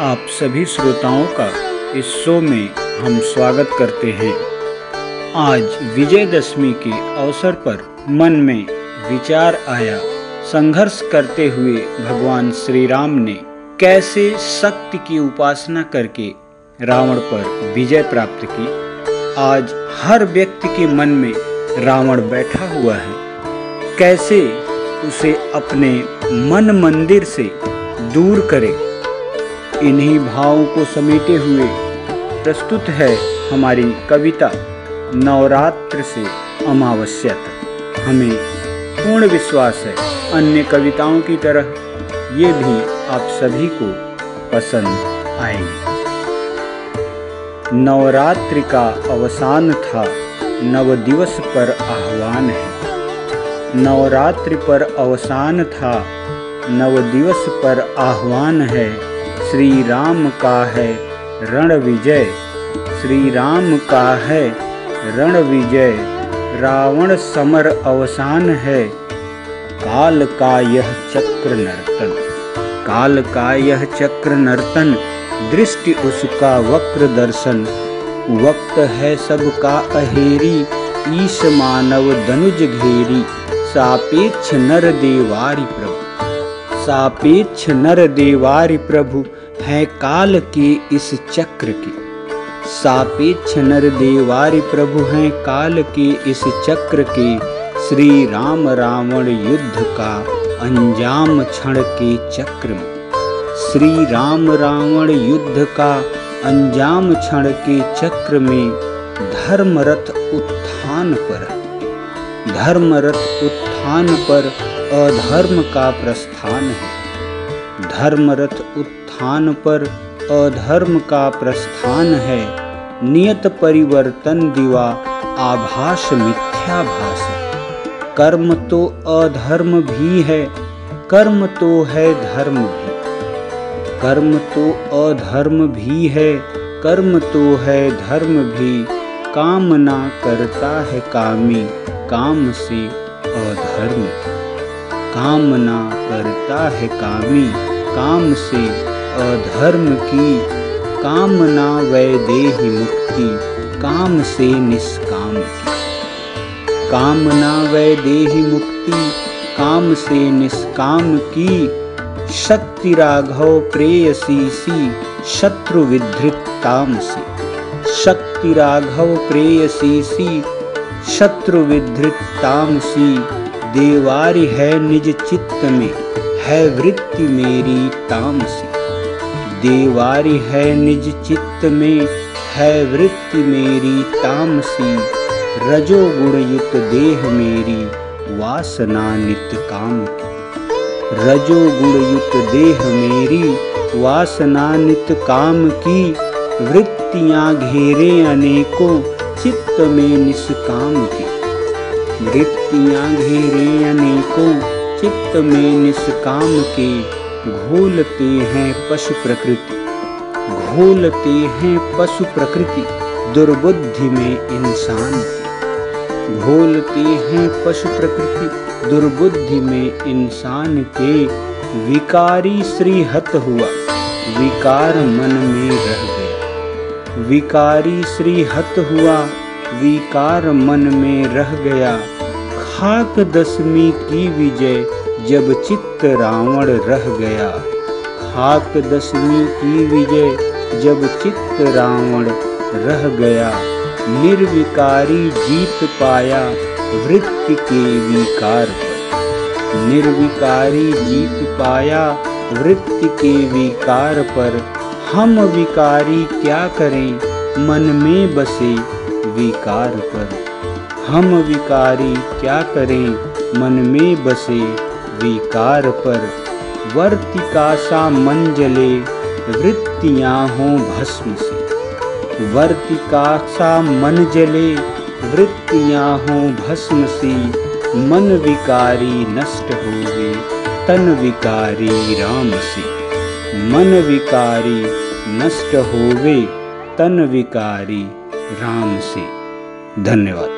आप सभी श्रोताओं का इस शो में हम स्वागत करते हैं। आज विजयदशमी के अवसर पर मन में विचार आया। संघर्ष करते हुए भगवान श्री राम ने कैसे शक्ति की उपासना करके रावण पर विजय प्राप्त की, आज हर व्यक्ति के मन में रावण बैठा हुआ है। कैसे उसे अपने मन मंदिर से दूर करे। इन्हीं भावों को समेटे हुए प्रस्तुत है हमारी कविता नवरात्र से अमावस्या तक। हमें पूर्ण विश्वास है। अन्य कविताओं की तरह ये भी आप सभी को पसंद आएँगे। नवरात्रि का अवसान था। नव दिवस पर आह्वान है। नवरात्रि पर अवसान था। नव दिवस पर आह्वान है। श्री राम का है रण विजय श्री राम का है रण विजय रावण समर अवसान है। काल का यह चक्र नर्तन। काल का यह चक्र नर्तन। दृष्टि उसका वक्र दर्शन। वक्त है सबका अहेरी। ईश मानव धनुज घेरी। सापेक्ष नर देवारी प्रभु। सापेक्ष नर देवारी प्रभु। है काल के इस चक्र के। सापेक्ष नर देवारी प्रभु हैं काल के इस चक्र के। श्री राम रावण युद्ध का अंजाम क्षण के चक्र में। श्री राम रावण युद्ध का अंजाम क्षण के चक्र में धर्मरथ उत्थान पर। धर्मरथ उत्थान पर अधर्म का प्रस्थान है। धर्मरथ उत्थान पर अधर्म का प्रस्थान है। नियत परिवर्तन दिवा आभास मिथ्याभास। कर्म तो अधर्म भी है, कर्म तो है धर्म भी। कर्म तो अधर्म भी है, कर्म तो है धर्म भी। कामना करता है कामी, काम से अधर्म। कामना करता है कामी। काम से अधर्म की कामना वैदेही मुक्ति, काम से निष्काम की। कामना वैदेही मुक्ति, काम से निष्काम की। शक्ति राघव प्रेयसी सी शत्रु विधृत काम से शक्ति राघव प्रेयसी सी शत्रु विधृत तामसी। देवारी है निज चित्त में। है वृत्ति मेरी तामसी। देवारी है निज चित्त में, है वृत्ति मेरी तामसी। रजो गुण युक्त देह मेरी, वासना नित काम की। रजो गुण युक्त देह मेरी, वासना नित काम की। वृत्तियाँ घेरे अनेकों, चित्त में निष्काम की। वृत्तियाँ घेरे अनेकों चित्त में निष्काम के घोलते हैं पशु प्रकृति। घोलते हैं पशु प्रकृति, दुर्बुद्धि में इंसान की घोलते हैं पशु प्रकृति, दुर्बुद्धि में इंसान के विकारी श्री हत हुआ। विकार मन में रह गया। विकारी श्री हत हुआ, विकार मन में रह गया। खाक दसवीं की विजय जब चित्त रावण रह गया। खाक दसवीं की विजय जब चित्त रावण रह गया। निर्विकारी जीत पाया वृत्ति के विकार पर। निर्विकारी जीत पाया वृत्ति के विकार पर। हम विकारी क्या करें? मन में बसे विकार पर। हम विकारी क्या करें? मन में बसे विकार पर। वर्तिका सा मंजले, वृत्तियाँ हों भस्म से। वर्तिका सा मन जले वृत्तियाँ हों भस्म सी। मन विकारी नष्ट हो गए तन विकारी राम सी। मन विकारी नष्ट होवे तन विकारी राम से। धन्यवाद।